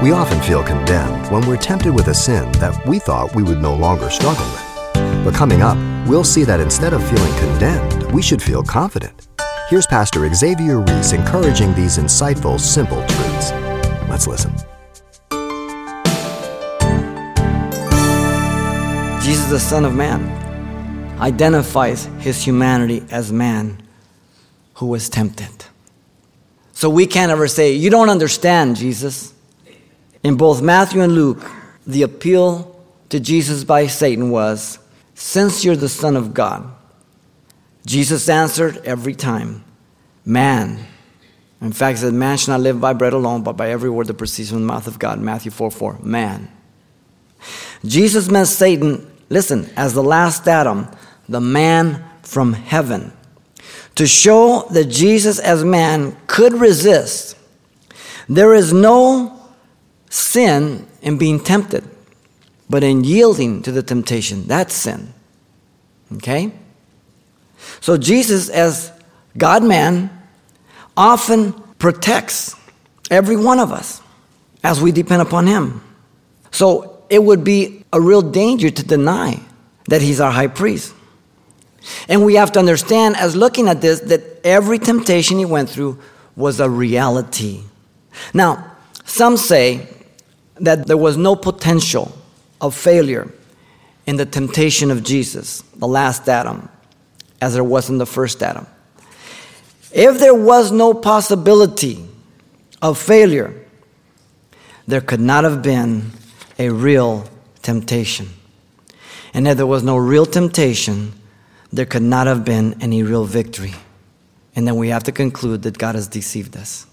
We often feel condemned when we're tempted with a sin that we thought we would no longer struggle with. But coming up, we'll see that instead of feeling condemned, we should feel confident. Here's Pastor Xavier Reese encouraging these insightful, simple truths. Let's listen. Jesus, the Son of Man, identifies his humanity as man who was tempted. So we can't ever say, You don't understand, Jesus. In both Matthew and Luke, the appeal to Jesus by Satan was, Since you're the Son of God, Jesus answered every time, Man. In fact, he said, Man shall not live by bread alone, but by every word that proceeds from the mouth of God. Matthew 4 4. Man. Jesus met Satan, listen, as the last Adam, the man from heaven, to show that Jesus as man could resist. There is no sin in being tempted, but in yielding to the temptation. That's sin. Okay? So Jesus, as God man, often protects every one of us as we depend upon him. So it would be a real danger to deny that he's our high priest. And we have to understand, as looking at this, that every temptation he went through was a reality. Now, some say that there was no potential of failure in the temptation of Jesus, the last Adam, as there was in the first Adam. If there was no possibility of failure, there could not have been a real temptation. And if there was no real temptation, there could not have been any real victory. And then we have to conclude that God has deceived us.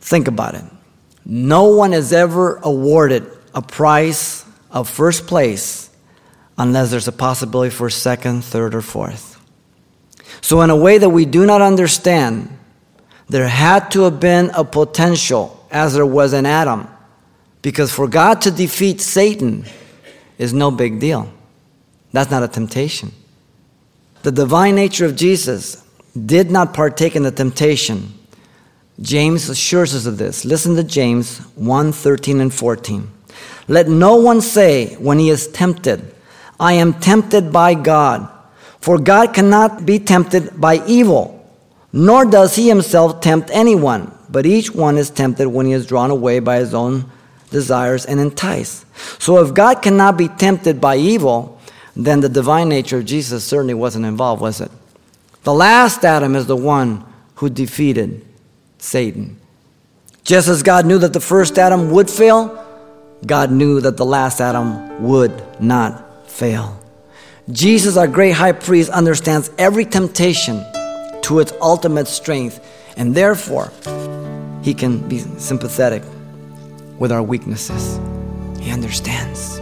Think about it. No one is ever awarded a prize of first place unless there's a possibility for second, third, or fourth. So, in a way that we do not understand, there had to have been a potential as there was in Adam. Because for God to defeat Satan is no big deal. That's not a temptation. The divine nature of Jesus did not partake in the temptation James assures us of this. Listen to James 1 13 and 14. Let no one say when he is tempted, I am tempted by God. For God cannot be tempted by evil, nor does he himself tempt anyone. But each one is tempted when he is drawn away by his own desires and enticed. So if God cannot be tempted by evil, then the divine nature of Jesus certainly wasn't involved, was it? The last Adam is the one who defeated Satan. Just as God knew that the first Adam would fail, God knew that the last Adam would not fail. Jesus, our great high priest, understands every temptation to its ultimate strength, and therefore, he can be sympathetic with our weaknesses. He understands.